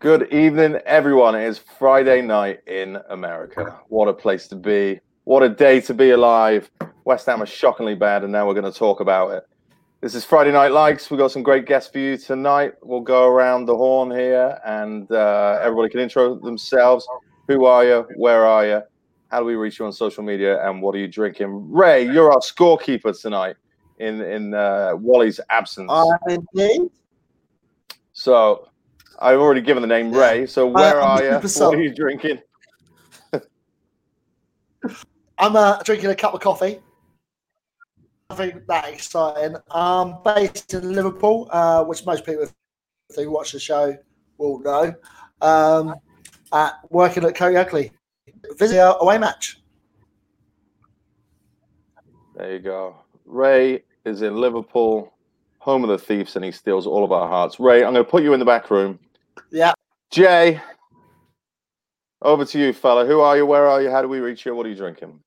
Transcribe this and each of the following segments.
Good evening, everyone. It is Friday night in America. What a place to be. What a day to be alive. West Ham are shockingly bad, and now we're going to talk about it. This is Friday Night Likes. We've got some great guests for you tonight. We'll go around the horn here, and uh, everybody can intro themselves. Who are you? Where are you? How do we reach you on social media? And what are you drinking? Ray, you're our scorekeeper tonight in, in uh, Wally's absence. indeed. So I've already given the name Ray. So where are you? What are you drinking? I'm uh, drinking a cup of coffee. Nothing that exciting. I'm um, based in Liverpool, uh, which most people who watch the show will know. Um, at working at Cody Oakley. Visit our away match. There you go. Ray is in Liverpool, home of the thieves, and he steals all of our hearts. Ray, I'm going to put you in the back room. Yeah. Jay, over to you, fella. Who are you? Where are you? How do we reach you? What are you drinking?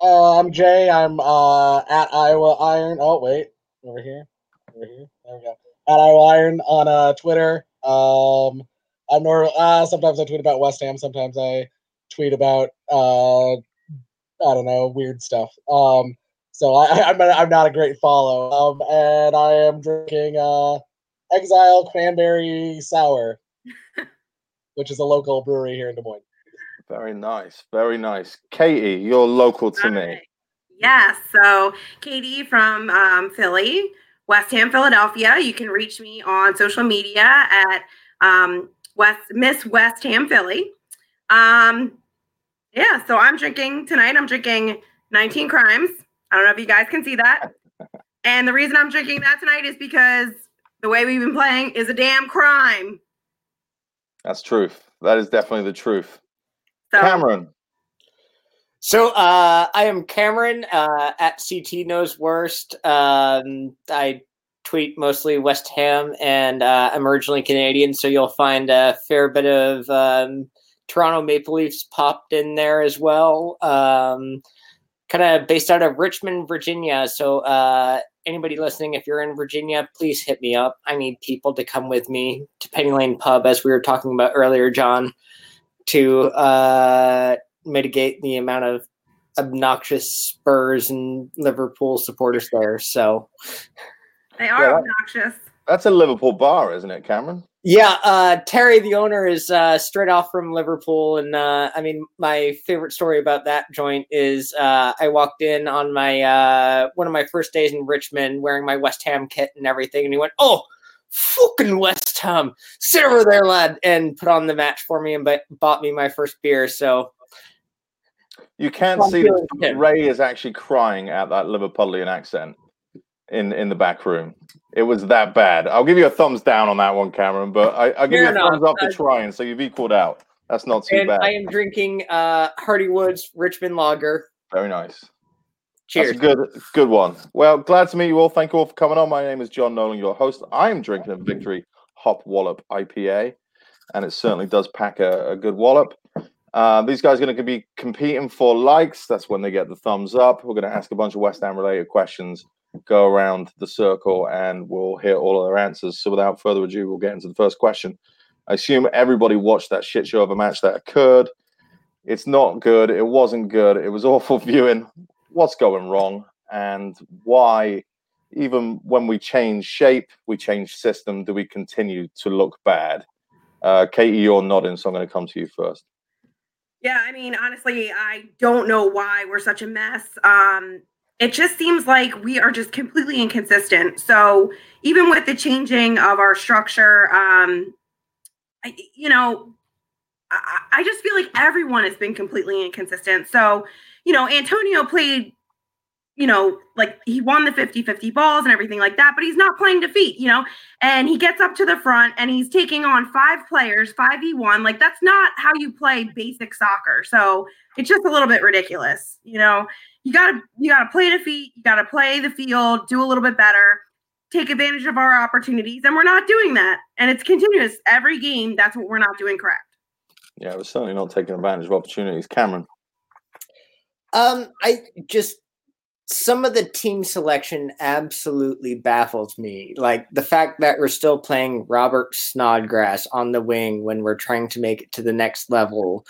Uh, I'm Jay. I'm uh, at Iowa Iron. Oh wait, over here, over here. There we go. At Iowa Iron on uh, Twitter. Um, I'm nor- uh, sometimes I tweet about West Ham. Sometimes I tweet about uh, I don't know weird stuff. Um, so I, I'm I'm not a great follow. Um, and I am drinking uh, Exile Cranberry Sour, which is a local brewery here in Des Moines. Very nice. Very nice. Katie, you're local to me. Right. Yes. So, Katie from um, Philly, West Ham, Philadelphia. You can reach me on social media at um, West Miss West Ham Philly. Um, yeah. So I'm drinking tonight. I'm drinking 19 Crimes. I don't know if you guys can see that. And the reason I'm drinking that tonight is because the way we've been playing is a damn crime. That's truth. That is definitely the truth. So Cameron, So uh, I am Cameron uh, at CT Knows Worst. Um, I tweet mostly West Ham, and uh, I'm originally Canadian, so you'll find a fair bit of um, Toronto Maple Leafs popped in there as well. Um, kind of based out of Richmond, Virginia. So uh, anybody listening, if you're in Virginia, please hit me up. I need people to come with me to Penny Lane Pub, as we were talking about earlier, John, to uh, mitigate the amount of obnoxious Spurs and Liverpool supporters there. So they are Yeah. obnoxious. that's a Liverpool bar, isn't it, Cameron? Yeah, uh, Terry, the owner, is uh, straight off from Liverpool, and uh, I mean, my favorite story about that joint is uh, I walked in on my uh, one of my first days in Richmond wearing my West Ham kit and everything, and he went, "Oh." Fucking West Ham, sit over there, lad, and put on the match for me and bu- bought me my first beer. So You can't I'm see that. Ray is actually crying at that Liverpudlian accent in in the back room. It was that bad. I'll give you a thumbs down on that one, Cameron, but I, I'll give you Fair a thumbs up for Uh, trying. So you've equaled out. That's not too and bad. I am drinking uh, Hardy Woods Richmond Lager. Very nice. Cheers. That's a good, good one. Well, glad to meet you all. Thank you all for coming on. My name is John Nolan, your host. I am drinking a Victory Hop Wallop IPA, and it certainly does pack a, a good wallop. Uh, these guys are going to be competing for likes. That's when they get the thumbs up. We're going to ask a bunch of West Ham related questions, go around the circle, and we'll hear all of their answers. So, without further ado, we'll get into the first question. I assume everybody watched that shit show of a match that occurred. It's not good. It wasn't good. It was awful viewing what's going wrong and why even when we change shape we change system do we continue to look bad uh, katie you're nodding so i'm going to come to you first Yeah, I mean, honestly, I don't know why we're such a mess. Um, it just seems like we are just completely inconsistent. So even with the changing of our structure, um, I, you know, I, I just feel like everyone has been completely inconsistent. So, you know, Antonio played, you know, like he won the 50-50 balls and everything like that, but he's not playing defeat, you know, and he gets up to the front and he's taking on five players, 5v1. Like that's not how you play basic soccer. So it's just a little bit ridiculous. You know, you gotta you gotta play defeat, you gotta play the field, do a little bit better, take advantage of our opportunities, and we're not doing that. And it's continuous. Every game, that's what we're not doing correct. yeah we're certainly not taking advantage of opportunities cameron Um, I just some of the team selection absolutely baffles me. Like the fact that we're still playing Robert Snodgrass on the wing when we're trying to make it to the next level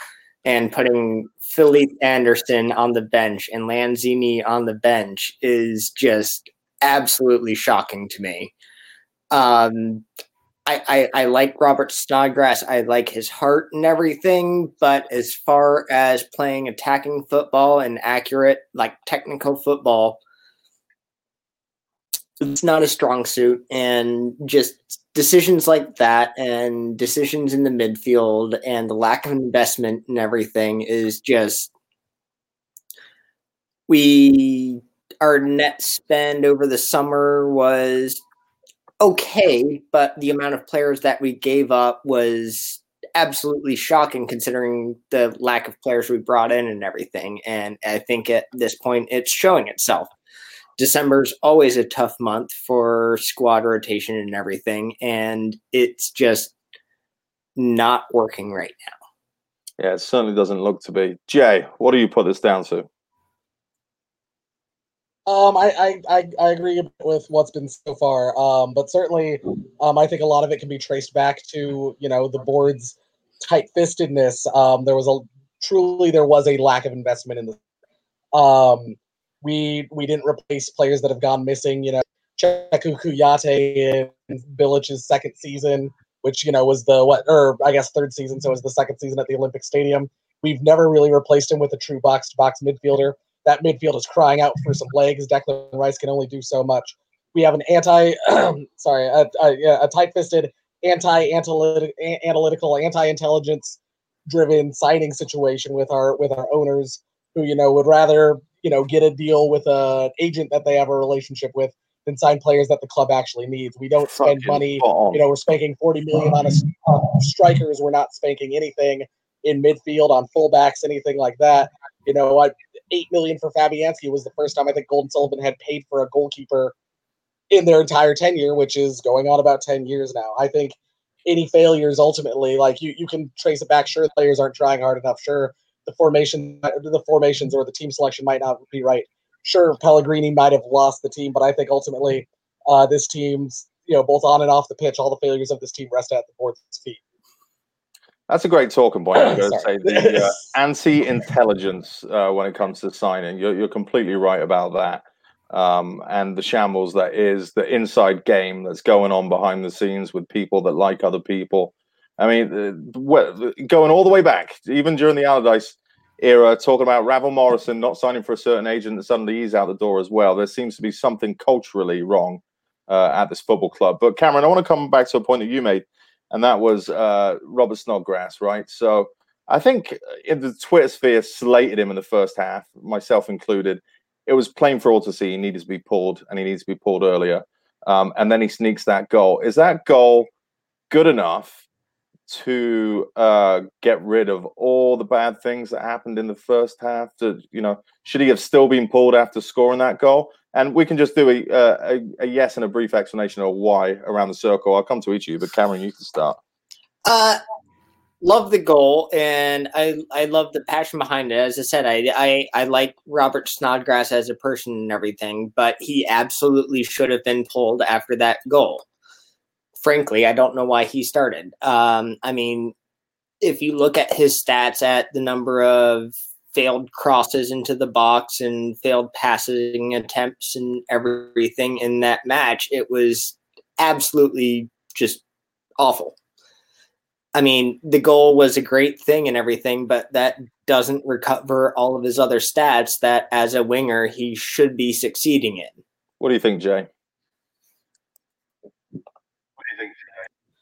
and putting Felipe Anderson on the bench and Lanzini on the bench is just absolutely shocking to me. Um, I, I, I like Robert Snodgrass. I like his heart and everything, but as far as playing attacking football and accurate, like technical football, it's not a strong suit. And just decisions like that, and decisions in the midfield, and the lack of investment and everything is just we our net spend over the summer was okay, but the amount of players that we gave up was absolutely shocking considering the lack of players we brought in and everything. And I think at this point it's showing itself. December's always a tough month for squad rotation and everything, and it's just not working right now. Yeah, it certainly doesn't look to be. Jay, what do you put this down to? Um, I, I, I, I agree with what's been so far. Um, but certainly, um, I think a lot of it can be traced back to you know the board's tight-fistedness. Um, there was a truly there was a lack of investment in the. Um, we we didn't replace players that have gone missing. You know, Cheikhou Kouyaté in Bilic's second season, which you know was the what or I guess third season, so it was the second season at the Olympic Stadium. We've never really replaced him with a true box-to-box midfielder that midfield is crying out for some legs. Declan Rice can only do so much. We have an anti, sorry, a, a, a tight-fisted, anti-analytical, anti-intelligence driven signing situation with our with our owners who you know would rather you know get a deal with a agent that they have a relationship with than sign players that the club actually needs. We don't spend Fucking money. bomb. You know, we're spanking 40 million on a, on strikers. We're not spanking anything in midfield on fullbacks, anything like that. You know, I, eight million for Fabianski was the first time I think Gold and Sullivan had paid for a goalkeeper in their entire tenure, which is going on about ten years now. I think any failures ultimately, like you, you can trace it back. Sure, players aren't trying hard enough. Sure, the formation, the formations or the team selection might not be right. Sure, Pellegrini might have lost the team, but I think ultimately, uh, this team's you know both on and off the pitch, all the failures of this team rest at the board's feet. That's a great talking point. I'm going to say the uh, anti-intelligence uh, when it comes to signing. You're, you're completely right about that. Um, and the shambles that is the inside game that's going on behind the scenes with people that like other people. I mean, uh, going all the way back, even during the Allardyce era, talking about Ravel Morrison not signing for a certain agent and suddenly he's out the door as well. There seems to be something culturally wrong uh, at this football club. But Cameron, I want to come back to a point that you made and that was uh, Robert Snodgrass, right? So I think in the Twitter sphere slated him in the first half, myself included. It was plain for all to see. He needed to be pulled, and he needs to be pulled earlier. Um, and then he sneaks that goal. Is that goal good enough to uh, get rid of all the bad things that happened in the first half? To you know, should he have still been pulled after scoring that goal? And we can just do a, uh, a, a yes and a brief explanation of why around the circle. I'll come to each of you, but Cameron, you can start. Uh, love the goal, and I I love the passion behind it. As I said, I I, I like Robert Snodgrass as a person and everything, but he absolutely should have been pulled after that goal. Frankly, I don't know why he started. Um, I mean, if you look at his stats at the number of failed crosses into the box and failed passing attempts and everything in that match, it was absolutely just awful. I mean, the goal was a great thing and everything, but that doesn't recover all of his other stats that as a winger he should be succeeding in. What do you think, Jay?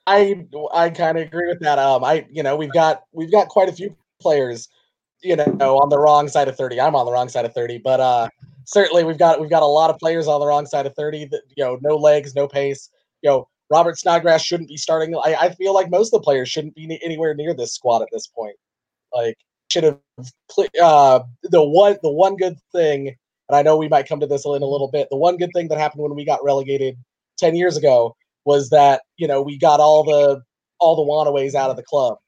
I I kind of agree with that. Um, I you know we've got we've got quite a few players, you know, on the wrong side of thirty. I'm on the wrong side of thirty, but uh, certainly we've got we've got a lot of players on the wrong side of thirty. That you know, no legs, no pace. You know, Robert Snodgrass shouldn't be starting. I, I feel like most of the players shouldn't be anywhere near this squad at this point. Like should have uh, the one the one good thing, and I know we might come to this in a little bit. The one good thing that happened when we got relegated ten years ago was that you know we got all the all the wanaways out of the club,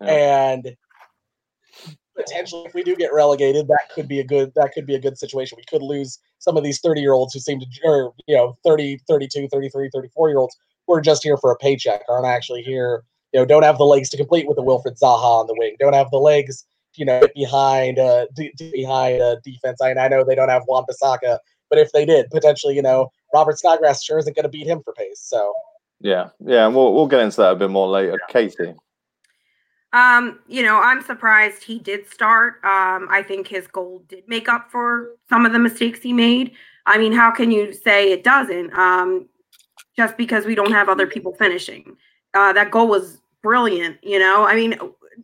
Yeah. and potentially, if we do get relegated, that could be a good that could be a good situation. We could lose some of these 30 year olds who seem to, or you know, 30, 32, 33, 34 year olds who are just here for a paycheck, aren't actually here. You know, don't have the legs to complete with the Wilfried Zaha on the wing. Don't have the legs, you know, behind uh d- behind uh, defense. I, I know they don't have Wan Bissaka, but if they did, potentially, you know, Robert Snodgrass sure isn't going to beat him for pace. So yeah, yeah, and we'll we'll get into that a bit more later. Katie. Um, you know, I'm surprised he did start. Um, I think his goal did make up for some of the mistakes he made. I mean, how can you say it doesn't? Um, just because we don't have other people finishing. Uh, that goal was brilliant. You know, I mean,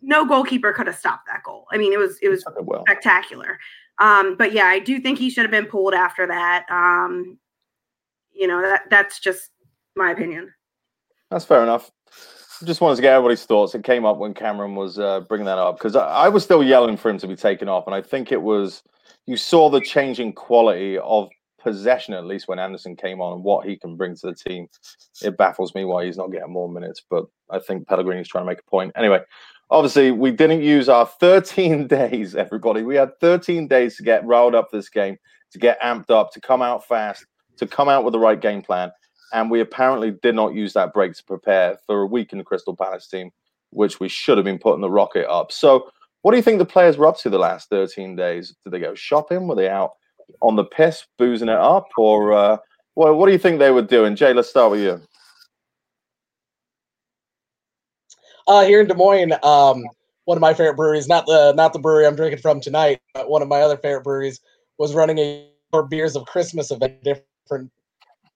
no goalkeeper could have stopped that goal. I mean, it was it was well. spectacular. Um, but yeah, I do think he should have been pulled after that. Um, you know, that that's just my opinion. That's fair enough. Just wanted to get everybody's thoughts. It came up when Cameron was uh, bringing that up because I, I was still yelling for him to be taken off, and I think it was you saw the changing quality of possession at least when Anderson came on and what he can bring to the team. It baffles me why he's not getting more minutes, but I think Pellegrini's trying to make a point. Anyway, obviously we didn't use our 13 days, everybody. We had 13 days to get riled up this game, to get amped up, to come out fast, to come out with the right game plan. And we apparently did not use that break to prepare for a week in the Crystal Palace team, which we should have been putting the rocket up. So, what do you think the players were up to the last 13 days? Did they go shopping? Were they out on the piss, boozing it up? Or uh, well, what do you think they were doing? Jay, let's start with you. uh, here in Des Moines, um, one of my favorite breweries, not the not the brewery I'm drinking from tonight, but one of my other favorite breweries was running a beers of Christmas event,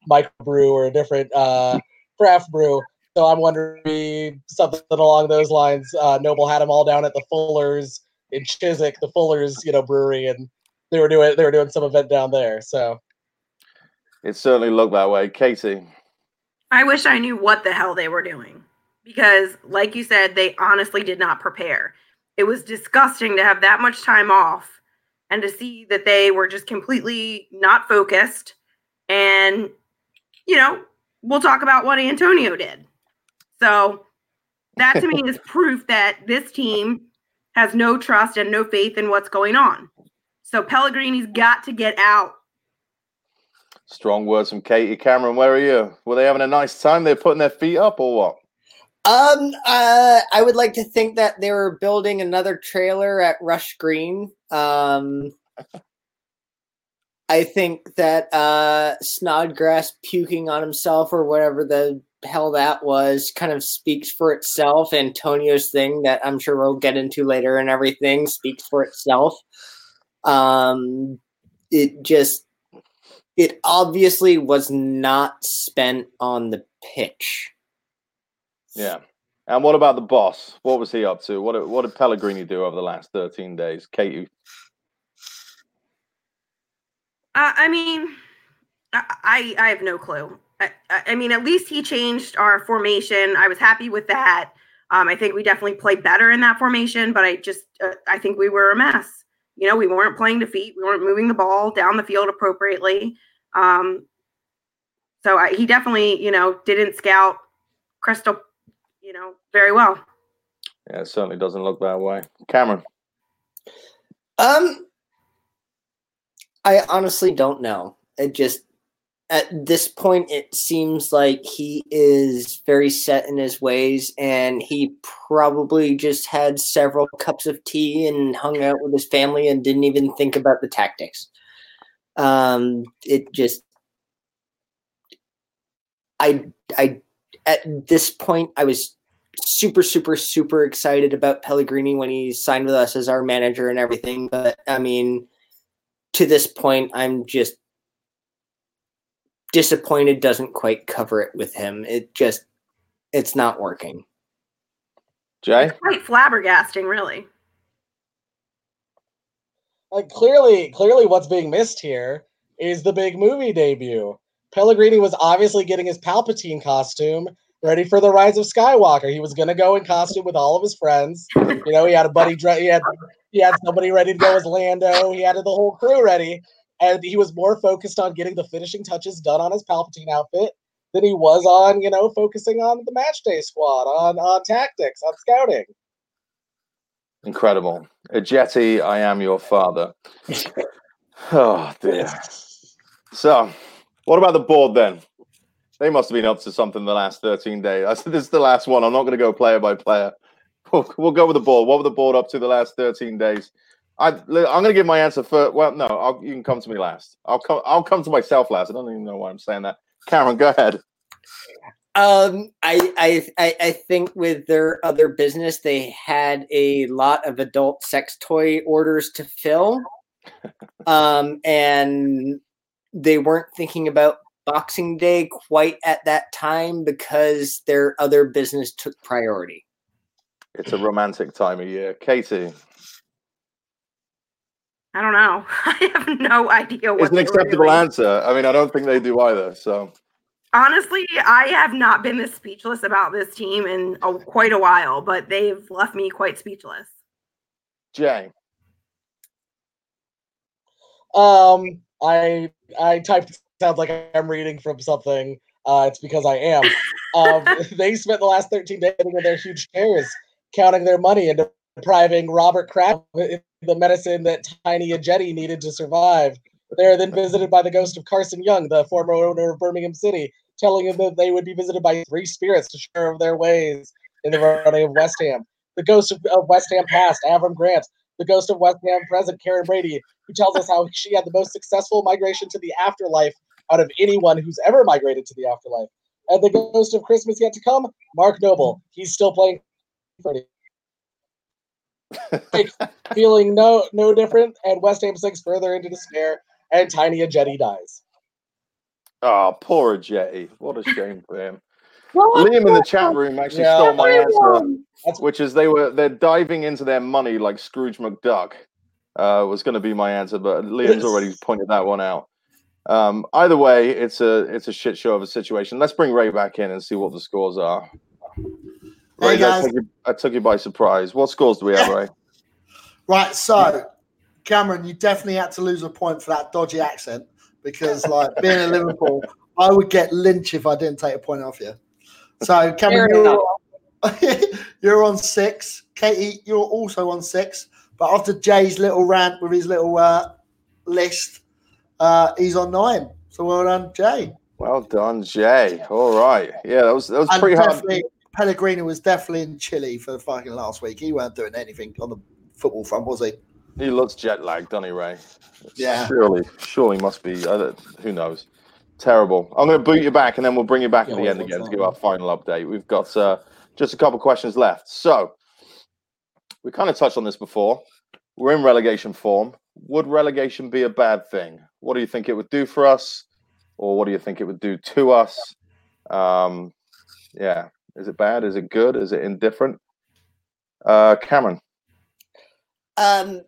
microbrew or a different uh, craft brew. So I'm wondering something along those lines. Uh, Noble had them all down at the Fullers in Chiswick, the Fullers, you know, brewery, and they were doing they were doing some event down there. So It certainly looked that way. Katie. I wish I knew what the hell they were doing because, like you said, they honestly did not prepare. It was disgusting to have that much time off and to see that they were just completely not focused. And, you know, we'll talk about what Antonio did. So, that to me is proof that this team has no trust and no faith in what's going on. So, Pellegrini's got to get out. Strong words from Katie. Cameron, where are you? Were they having a nice time? They're putting their feet up or what? Um, uh, I would like to think that they were building another trailer at Rush Green. Um, I think that uh, Snodgrass puking on himself or whatever the hell that was kind of speaks for itself. Antonio's thing that I'm sure we'll get into later and everything speaks for itself. Um, it just, it obviously was not spent on the pitch. Yeah. And what about the boss? What was he up to? What did, what did Pellegrini do over the last 13 days? Katie. Uh, I mean, I I have no clue. I, I mean, at least he changed our formation. I was happy with that. Um, I think we definitely played better in that formation, but I just uh, I think we were a mess. You know, we weren't playing defeat. We weren't moving the ball down the field appropriately. Um, so I, he definitely, you know, didn't scout Crystal, you know, very well. Yeah, it certainly doesn't look that way. Cameron. Um, I honestly don't know. It just at this point it seems like he is very set in his ways and he probably just had several cups of tea and hung out with his family and didn't even think about the tactics. Um it just I I at this point I was super super super excited about Pellegrini when he signed with us as our manager and everything but I mean to this point, I'm just disappointed doesn't quite cover it with him. It just it's not working. Jay? It's quite flabbergasting, really. Like clearly, clearly, what's being missed here is the big movie debut. Pellegrini was obviously getting his Palpatine costume ready for the Rise of Skywalker. He was gonna go in costume with all of his friends. You know, he had a buddy. He had he had somebody ready to go as Lando. He had the whole crew ready, and he was more focused on getting the finishing touches done on his Palpatine outfit than he was on you know focusing on the match day squad, on on tactics, on scouting. Incredible. Jetty, I am your father. Oh dear. So, what about the board then? They must have been up to something the last 13 days. I said this is the last one. I'm not going to go player by player. We'll, we'll go with the board. What were the board up to the last 13 days? I, I'm going to give my answer first. Well, no, I'll, you can come to me last. I'll come. I'll come to myself last. I don't even know why I'm saying that. Cameron, go ahead. Um, I, I, I, I think with their other business, they had a lot of adult sex toy orders to fill, um, and they weren't thinking about Boxing Day quite at that time because their other business took priority. It's a romantic time of year. Katie, I don't know. I have no idea what it's an acceptable doing. answer. I mean, I don't think they do either. So, Honestly, I have not been this speechless about this team in a, quite a while, but they've left me quite speechless. Jay, Um, I I typed sounds like I'm reading from something. Uh, it's because I am. Um, they spent the last 13 days in their huge chairs, counting their money and depriving Robert Kraft of the medicine that Tiny and Jetty needed to survive. They are then visited by the ghost of Carson Yeung, the former owner of Birmingham City, telling them that they would be visited by three spirits to share of their ways in the running of West Ham. The ghost of, of West Ham past, Avram Grant, the ghost of West Ham present, Karren Brady, who tells us how she had the most successful migration to the afterlife out of anyone who's ever migrated to the afterlife. And the ghost of Christmas yet to come, Mark Noble. He's still playing for the- feeling no no different, and West Ham sinks further into despair, and Tiny and Jetty dies. oh, poor Jetty. What a shame for him. Liam in the chat room actually Yeah. stole my answer, which is they were they're diving into their money like Scrooge McDuck. Uh, was going to be my answer, but Liam's already pointed that one out. Um, either way, it's a it's a shit show of a situation. Let's bring Ray back in and see what the scores are. Ray, Hey, I, took you, I took you by surprise. What scores do we have, Ray? Right, so Cameron, you definitely had to lose a point for that dodgy accent because, like, being in Liverpool, I would get lynched if I didn't take a point off you. So, Cameron, you're, you're on six. Katie, you're also on six. But after Jay's little rant with his little uh, list, uh, he's on nine. So well done, Jay. Well done, Jay. All right, yeah, that was that was And pretty hard. Pellegrini was definitely in Chile for the fucking last week. He weren't doing anything on the football front, was he? He looks jet lagged, doesn't he, Ray? Yeah. Surely, surely must be. Who knows? Terrible. I'm going to boot you back, and then we'll bring you back Yeah, at the end again to give our final update. We've got uh, just a couple questions left. So we kind of touched on this before. We're in relegation form. Would relegation be a bad thing? What do you think it would do for us, or what do you think it would do to us? Um, yeah, is it bad? Is it good? Is it indifferent? Uh, Cameron. Um,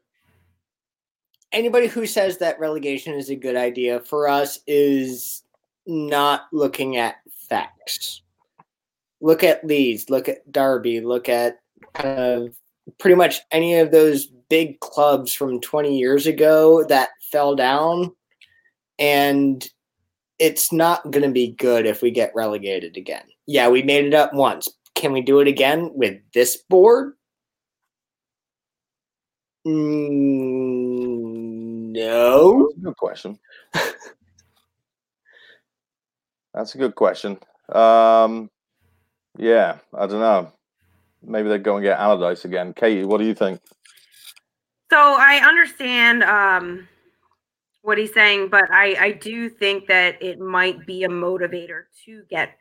anybody who says that relegation is a good idea for us is not looking at facts. Look at Leeds, look at Derby, look at kind of pretty much any of those big clubs from 20 years ago that fell down. And it's not going to be good if we get relegated again. Yeah, we made it up once. Can we do it again with this board? Mm, no. Good question. That's a good question. Um, yeah, I don't know. Maybe they'd go and get Allardyce again. Katie, what do you think? So I understand um, what he's saying, but I, I do think that it might be a motivator to get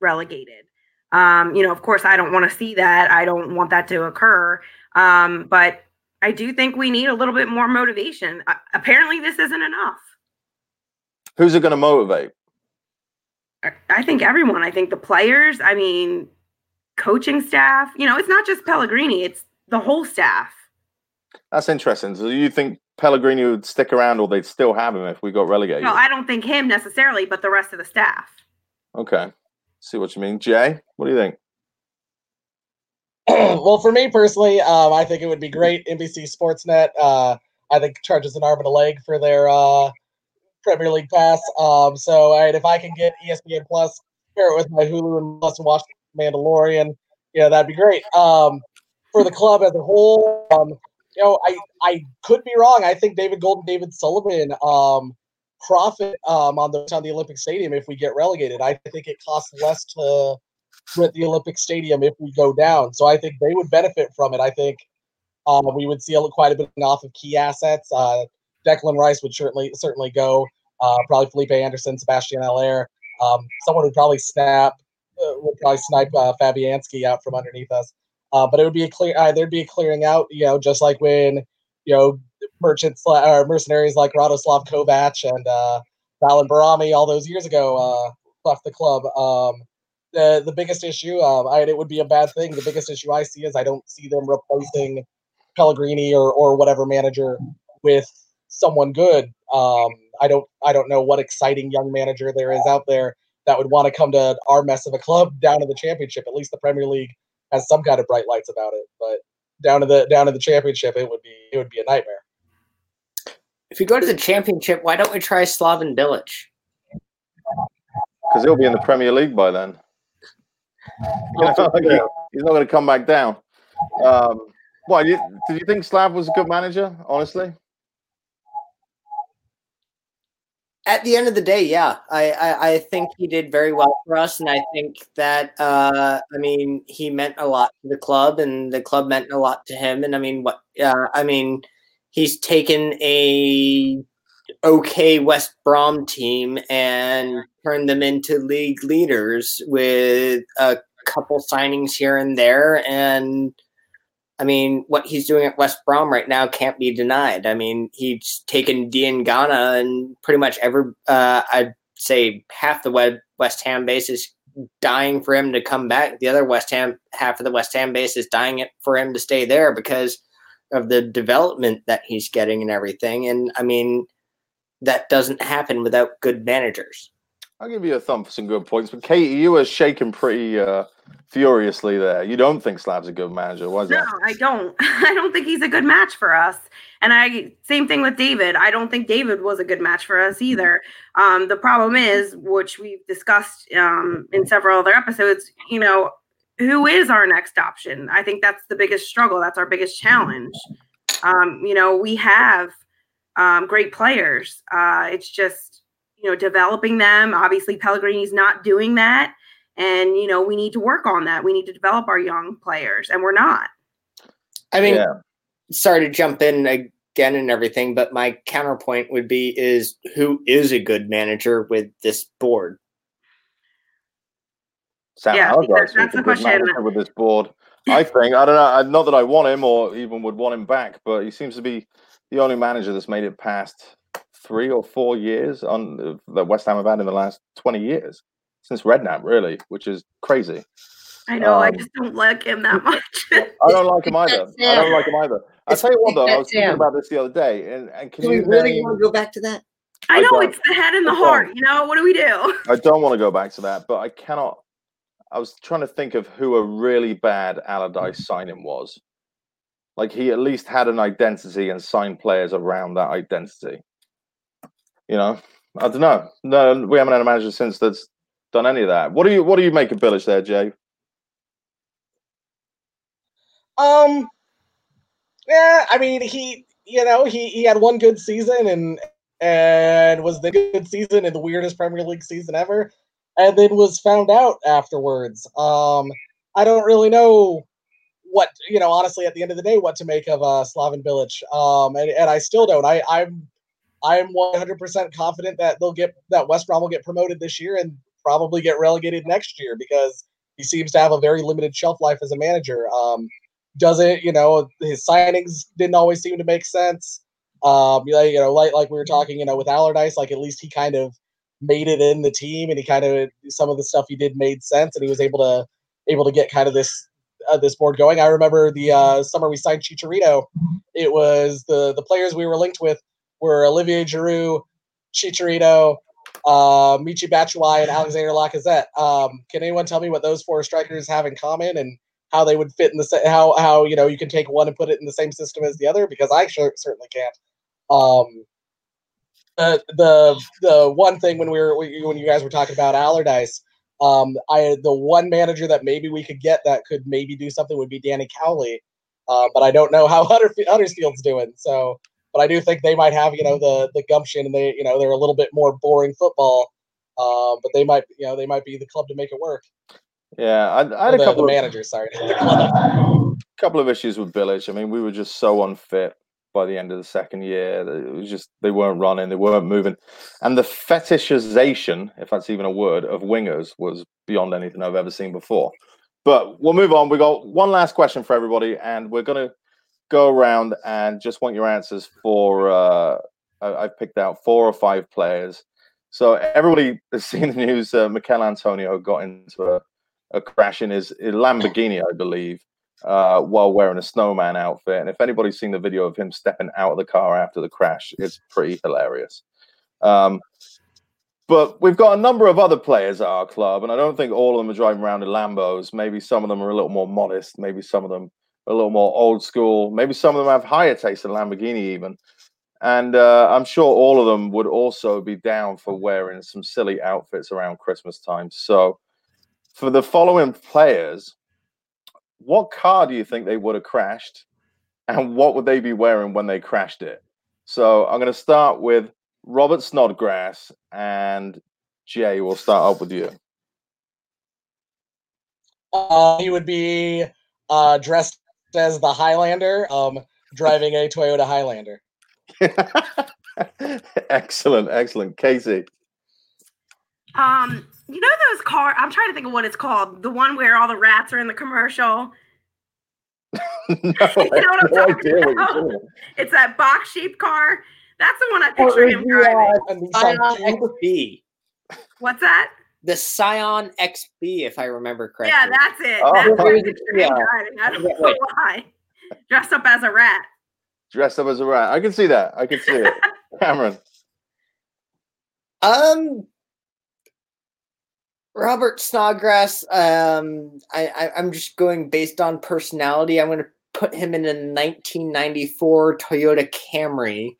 relegated. Um, you know, of course, I don't want to see that. I don't want that to occur. Um, but I do think we need a little bit more motivation. Uh, apparently, this isn't enough. Who's it going to motivate? I- I think everyone. I think the players. I mean, coaching staff. You know, it's not just Pellegrini; it's the whole staff. That's interesting. So you think Pellegrini would stick around, or they'd still have him if we got relegated? No, I don't think him necessarily, but the rest of the staff. okay, see what you mean, Jay. What do you think? well, for me personally, um, I think it would be great. NBC Sportsnet, uh, I think charges an arm and a leg for their uh, Premier League pass. Um, so, all right, if I can get ESPN Plus, pair it with my Hulu and Plus and watch Mandalorian, yeah, that'd be great. Um, for the club as a whole. Um, you know, I I could be wrong. I think David Golden, David Sullivan, um, profit um, on the on the Olympic Stadium if we get relegated. I think it costs less to rent the Olympic Stadium if we go down. So I think they would benefit from it. I think uh, we would see quite a bit off of key assets. Uh, Declan Rice would certainly certainly go. Uh, probably Felipe Anderson, Sebastian Haller. Um, someone would probably snap would probably snipe uh, Fabianski out from underneath us. Uh, but it would be a clear. Uh, there'd be a clearing out. You know, just like when you know merchants or mercenaries like Radoslav Kovac and uh, Valon Behrami all those years ago uh, left the club. Um, the the biggest issue, um, I, it would be a bad thing. The biggest issue I see is I don't see them replacing Pellegrini or or whatever manager with someone good. Um, I don't I don't know what exciting young manager there is out there that would want to come to our mess of a club down to the championship. At least the Premier League has some kind of bright lights about it, but down to the down to the championship, it would be it would be a nightmare. If you go to the championship, why don't we try Slaven Bilic? Because he'll be in the Premier League by then. You know, like he- he's not going to come back down. Um, why? Did you think Slav was a good manager? Honestly, At the end of the day, yeah, I, I, I think he did very well for us, and I think that uh, I mean he meant a lot to the club, and the club meant a lot to him. And I mean, what? Uh, I mean, he's taken a okay West Brom team and turned them into league leaders with a couple signings here and there, and I mean, what he's doing at West Brom right now can't be denied. I mean, he's taken Diangana and pretty much every, uh, I'd say half the West Ham base is dying for him to come back. The other West Ham, half of the West Ham base is dying for him to stay there because of the development that he's getting and everything. And I mean, that doesn't happen without good managers. I'll give you a thumb for some good points. But Katie, you were shaking pretty uh, furiously there. You don't think Slav's a good manager, was No, that? I don't. I don't think he's a good match for us. And I same thing with David. I don't think David was a good match for us either. Um, the problem is, which we've discussed um, in several other episodes, you know, who is our next option? I think that's the biggest struggle. That's our biggest challenge. Um, you know, we have um, great players. Uh, it's just you know developing them. Obviously, Pellegrini's not doing that, and you know we need to work on that. We need to develop our young players, and we're not. I mean, Yeah. sorry to jump in again and everything, but my counterpoint would be is who is a good manager with this board? Sam Yeah, Allardyce that's- that's a the good question. manager with this board. I think I don't know. Not that I want him or even would want him back, but he seems to be the only manager that's made it past three or four years on uh, that West Ham have had in the last twenty years since Redknapp, really, which is crazy. I know. I Um, just don't like him that much. I don't like him either. I don't like him either. I It's tell you what, though, I was thinking about this the other day, and, and can Do we you really name- want to go back to that? I I know don't- it's the head and the I don't. heart. You know what do we do? I don't want to go back to that, but I cannot. I was trying to think of who a really bad Allardyce signing was. Like he at least had an identity and signed players around that identity. You know, I don't know. No, we haven't had a manager since that's done any of that. What do you What do you make of Bilic there, Jay? Um, yeah, I mean, he, you know, he he had one good season and and was the good season in the weirdest Premier League season ever, and then was found out afterwards. Um, I don't really know what you know, honestly, at the end of the day, what to make of uh, Slaven Bilic. Um, and, and I still don't. I I'm I'm 100% confident that they'll get that West Brom will get promoted this year and probably get relegated next year because he seems to have a very limited shelf life as a manager. Um, doesn't you know his signings didn't always seem to make sense. Um, you know, you know, like like we were talking, you know, with Allardyce, like at least he kind of made it in the team, and he kind of some of the stuff he did made sense, and he was able to able to get kind of this uh, this board going. I remember the uh, summer we signed Chicharito. It was the the players we were linked with were Olivier Giroud, Chicharito, uh, Michi Batshuayi, and Alexander Lacazette. Um, can anyone tell me what those four strikers have in common and how they would fit in the sa- how how you know you can take one and put it in the same system as the other? Because I sure, certainly can't. Um, uh, the the one thing when we were when you guys were talking about Allardyce, um, I the one manager that maybe we could get that could maybe do something would be Danny Cowley. uh, but I don't know how Huddersfield, Huddersfield's doing. So, but I do think they might have you know the the gumption, and they you know they're a little bit more boring football. Uh, but they might you know they might be the club to make it work. Yeah, I, I had Or a couple the of manager, sorry, the club. couple of issues with Bilic. I mean, we were just so unfit by the end of the second year. It was just they weren't running, they weren't moving, and the fetishization, if that's even a word, of wingers was beyond anything I've ever seen before. But we'll move on. We got one last question for everybody, and we're gonna go around and just want your answers for. Uh, I've picked out four or five players. So everybody has seen the news. Uh, Michail Antonio got into a, a crash in his, his Lamborghini, I believe, uh, while wearing a snowman outfit. And if anybody's seen the video of him stepping out of the car after the crash, it's pretty hilarious. Um, but we've got a number of other players at our club, and I don't think all of them are driving around in Lambos. Maybe some of them are a little more modest. Maybe some of them a little more old school. Maybe some of them have higher taste than Lamborghini, even. And uh, I'm sure all of them would also be down for wearing some silly outfits around Christmas time. So, for the following players, what car do you think they would have crashed? And what would they be wearing when they crashed it? So, I'm going to start with Robert Snodgrass and Jay. We'll start up with you. Uh, he would be uh, dressed as the Highlander, um, driving a Toyota Highlander. excellent, excellent. Katie. Um, you know those car? I'm trying to think of what it's called. The one where all the rats are in the commercial. no, know I'm no idea what you're about? doing. It's that box shaped car. That's the one I Oh, picture it him driving. And he's Scion on cue. XB. What's that? The Scion XB, if I remember correctly. Yeah, that's it. Oh. That's what I Yeah. picture. I don't know wait. why. Dressed up as a rat. Dressed up as a rat. I can see that. I can see it. Cameron. Um, Robert Snodgrass. Um, I, I I'm just going based on personality. I'm going to put him in a 1994 Toyota Camry.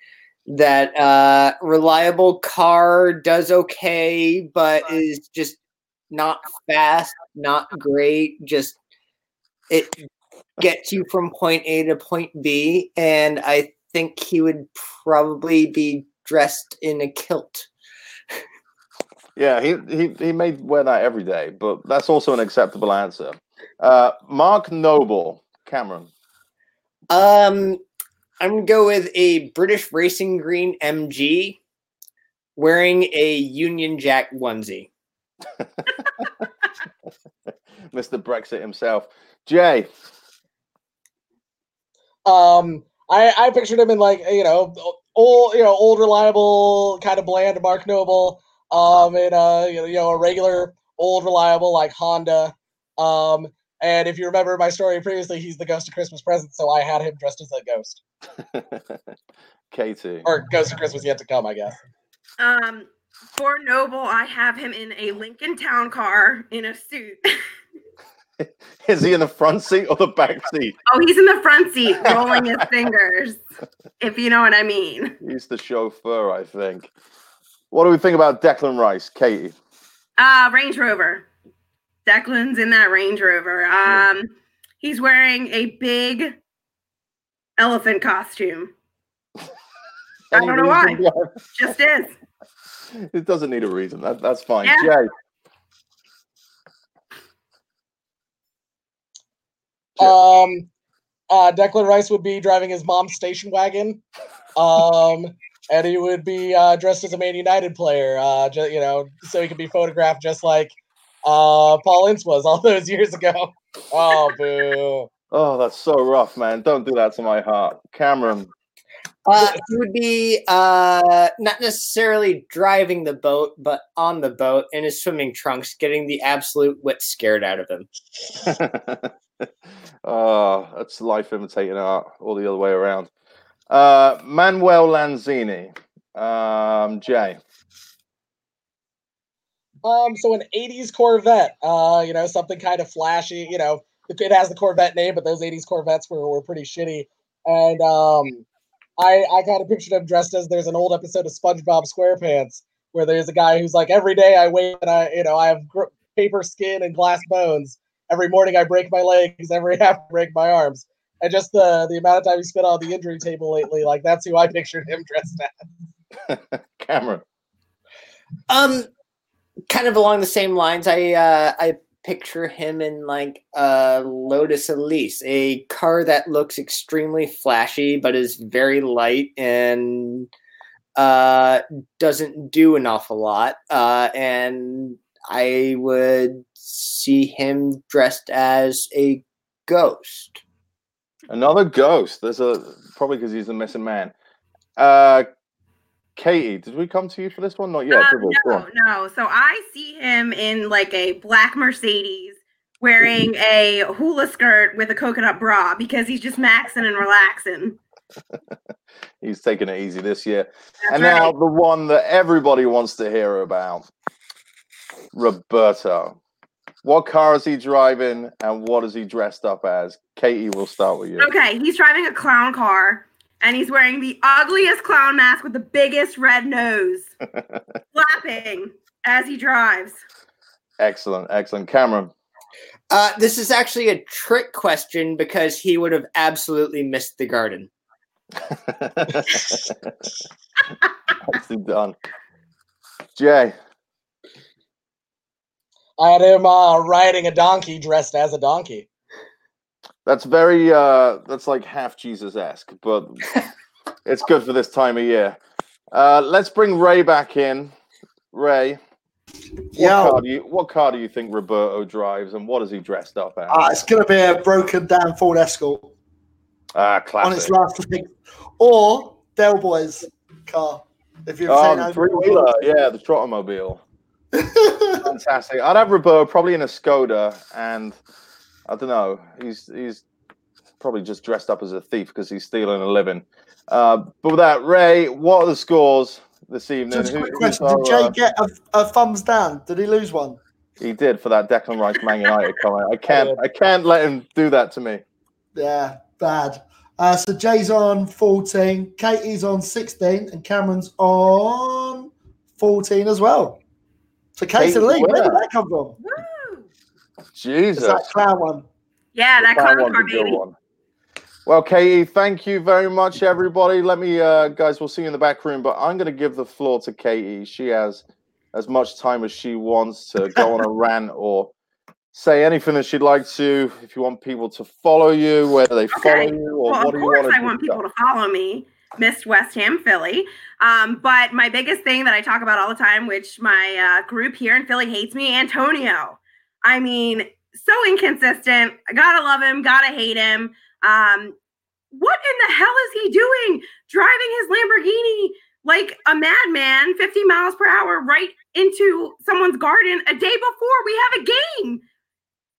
That uh, reliable car does okay, but is just not fast, not great. Just it gets you from point A to point B, and I think he would probably be dressed in a kilt. Yeah, he, he he may wear that every day, but that's also an acceptable answer. Uh, Mark Noble, Cameron. Um, I'm gonna go with a British Racing Green MG, wearing a Union Jack onesie. Mr. Brexit himself. Jay. Um, I I pictured him in like you know old you know old reliable kind of bland Mark Noble. Um, in a you know a regular old reliable like Honda. Um, and if you remember my story previously, he's the ghost of Christmas present, so I had him dressed as a ghost Katie. or ghost of Christmas yet to come, I guess. Um, for Noble, I have him in a Lincoln Town car in a suit. Is he in the front seat or the back seat? oh, he's in the front seat, rolling his fingers, if you know what I mean. He's the chauffeur, I think. What do we think about Declan Rice, Katie? Uh, Range Rover. Declan's in that Range Rover. Um, he's wearing a big elephant costume. I don't know why. Just is. It doesn't need a reason. That, that's fine. Yeah. Jay. Um, uh, Declan Rice would be driving his mom's station wagon. Um, and he would be uh, dressed as a Man United player, uh, ju- you know, so he could be photographed just like uh, Paul Ince was all those years ago. Oh, boo. Oh, that's so rough, man. Don't do that to my heart. Cameron. Uh, he would be uh, not necessarily driving the boat, but on the boat in his swimming trunks, getting the absolute wit scared out of him. oh, that's life imitating art, all the other way around. Uh, Manuel Lanzini. Um, Jay. Um, so an '80s Corvette, uh, you know, something kind of flashy. You know, it has the Corvette name, but those '80s Corvettes were, were pretty shitty. And um, I I kind of pictured him dressed as there's an old episode of SpongeBob SquarePants where there's a guy who's like, every day I wake and I, you know, I have gr- paper skin and glass bones. Every morning I break my legs. Every half I break my arms. and just the the amount of time he spent on the injury table lately, like that's who I pictured him dressed as. Cameron. Um, kind of along the same lines. I uh, I picture him in like a Lotus Elise, a car that looks extremely flashy but is very light and uh, doesn't do an awful lot. Uh, and I would see him dressed as a ghost. Another ghost. There's a probably because he's the missing man. Uh, Katie, did we come to you for this one? Not yet. Um, no, no. So I see him in like a black Mercedes wearing a hula skirt with a coconut bra because he's just maxing and relaxing. he's taking it easy this year. That's and right. now the one that everybody wants to hear about Roberto. What car is he driving and what is he dressed up as? Katie, we'll start with you. Okay, he's driving a clown car and he's wearing the ugliest clown mask with the biggest red nose, flapping as he drives. Excellent, excellent. Cameron. Uh, this is actually a trick question because he would have absolutely missed the garden. Nicely done. Jay. I had him uh, riding a donkey dressed as a donkey. That's very uh that's like half Jesus esque, but it's good for this time of year. Uh let's bring Ray back in. Ray, what Yeah, car do you what car do you think Roberto drives and what is he dressed up as? uh, it's going to be a broken down Ford Escort ah, classic. on its last leg, or Del Boy's car. If you've Oh, seen the three wheeler, yeah, the Trottomobile. Fantastic. I'd have Roberto probably in a Skoda, and I don't know. He's he's probably just dressed up as a thief because he's stealing a living. Uh, but with that, Ray, what are the scores this evening? Just a quick who's question: Did Jay uh, get a, a thumbs down? Did he lose one? He did for that Declan Rice Man United comment. I can't I can't let him do that to me. Yeah, bad. Uh, so Jay's on 14, Katie's on 16, and Cameron's on 14 as well. So Kate's in the league. Where did that come from? Woo! It's Jesus. that clown one. Yeah, that That clown one's car, a good baby. one. Well, Katie, thank you very much, everybody. Let me, uh, guys, we'll see you in the back room, but I'm going to give the floor to Katie. She has as much time as she wants to go on a rant or say anything that she'd like to. If you want people to follow you, where do they follow you, or Well, what do you course, want to I want people to follow me. Miss West Ham Philly. Um, but my biggest thing that I talk about all the time, which my uh, group here in Philly hates me, Antonio. I mean, so inconsistent. I gotta love him, gotta hate him. Um, what in the hell is he doing? Driving his Lamborghini like a madman, 50 miles per hour, right into someone's garden a day before we have a game.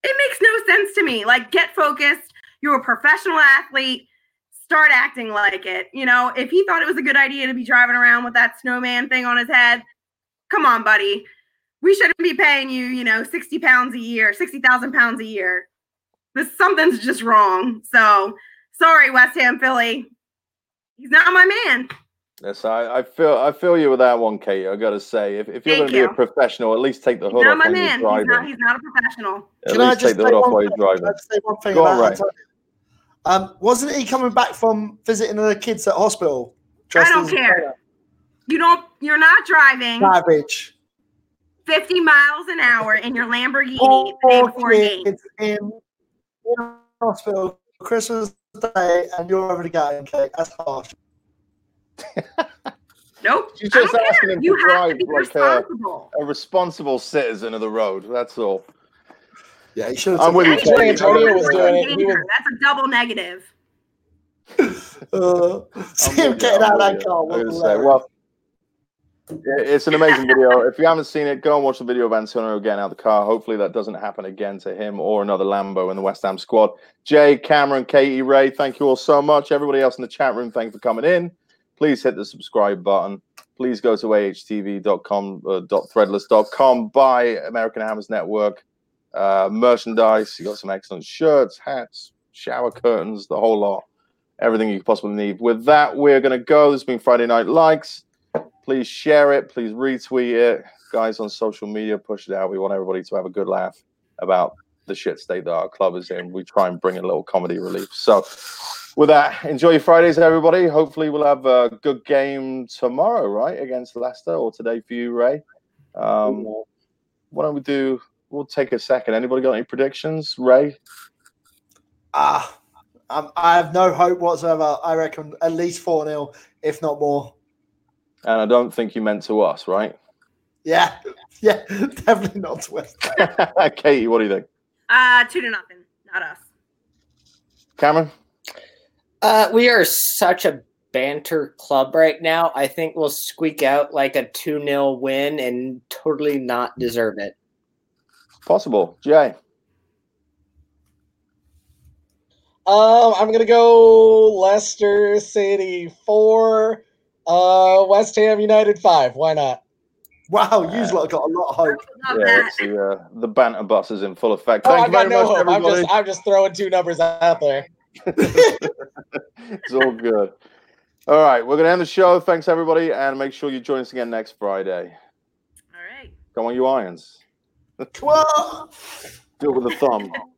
It makes no sense to me. Like, get focused. You're a professional athlete. Start acting like it. You know, if he thought it was a good idea to be driving around with that snowman thing on his head, come on, buddy. We shouldn't be paying you, you know, 60 pounds a year, 60,000 pounds a year. This something's just wrong. So sorry, West Ham Philly. He's not my man. Yes, I, I feel I feel you with that one, Kate. I got to say, if, if you're going Thank to be a professional, at least take the He's hood not off my when man. you're He's driving. not, he's not a professional. At Can I least just take the hood off while you're driving. Can I say one thing Go on, about Ray. Antonio? Um, wasn't he coming back from visiting the kids at hospital? I don't care. You don't you're not driving Savage. 50 miles an hour in your Lamborghini the day Four before a game. in, in hospital Christmas Day, and you're over the game. Okay, that's harsh. Nope. She's I just don't asking care. him You to drive to be like a, responsible. a responsible citizen of the road. That's all. Yeah, he should have. I'm with you, taken- Katie. Antonio was doing it. He was- That's a double negative. Uh, see I'm him with getting out of that car. I was was gonna say, well, it- it's an amazing video. If you haven't seen it, go and watch the video of Antonio getting out of the car. Hopefully, that doesn't happen again to him or another Lambo in the West Ham squad. Jay, Cameron, Katie, Ray, thank you all so much. Everybody else in the chat room, thank you for coming in. Please hit the subscribe button. Please go to ahtv.com, uh, .threadless.com, buy American Hammers Network uh, merchandise. You got some excellent shirts, hats, shower curtains, the whole lot everything you could possibly need. With that, we're going to go. This has been Friday Night Likes. Please share it. Please retweet it. Guys on social media, push it out. We want everybody to have a good laugh about the shit state that our club is in. We try and bring a little comedy relief. So, with that, enjoy your Fridays, everybody. Hopefully, we'll have a good game tomorrow, right, against Leicester, or today for you, Ray. Um, why don't we do? We'll take a second. Anybody got any predictions, Ray? Ah, um, I have no hope whatsoever. I reckon at least 4 0, if not more. And I don't think you meant to us, right? Yeah, yeah, definitely not to West. Katie, what do you think? Uh, two to nothing. Not us. Cameron? Uh, we are such a banter club right now. I think we'll squeak out like a 2 0 win and totally not deserve it. Possible. Jay? Um, I'm gonna go Leicester City four, uh, West Ham United five. Why not? Wow, you've lot got a lot of hope. Yeah, it's the, uh, the banter bus is in full effect. Oh, Thank I you got very no much, hope. I'm just I'm just throwing two numbers out there. it's all good. All right, we're going to end the show. Thanks, everybody, and make sure you join us again next Friday. All right. Come on, you irons. Come on. Do it with a thumb.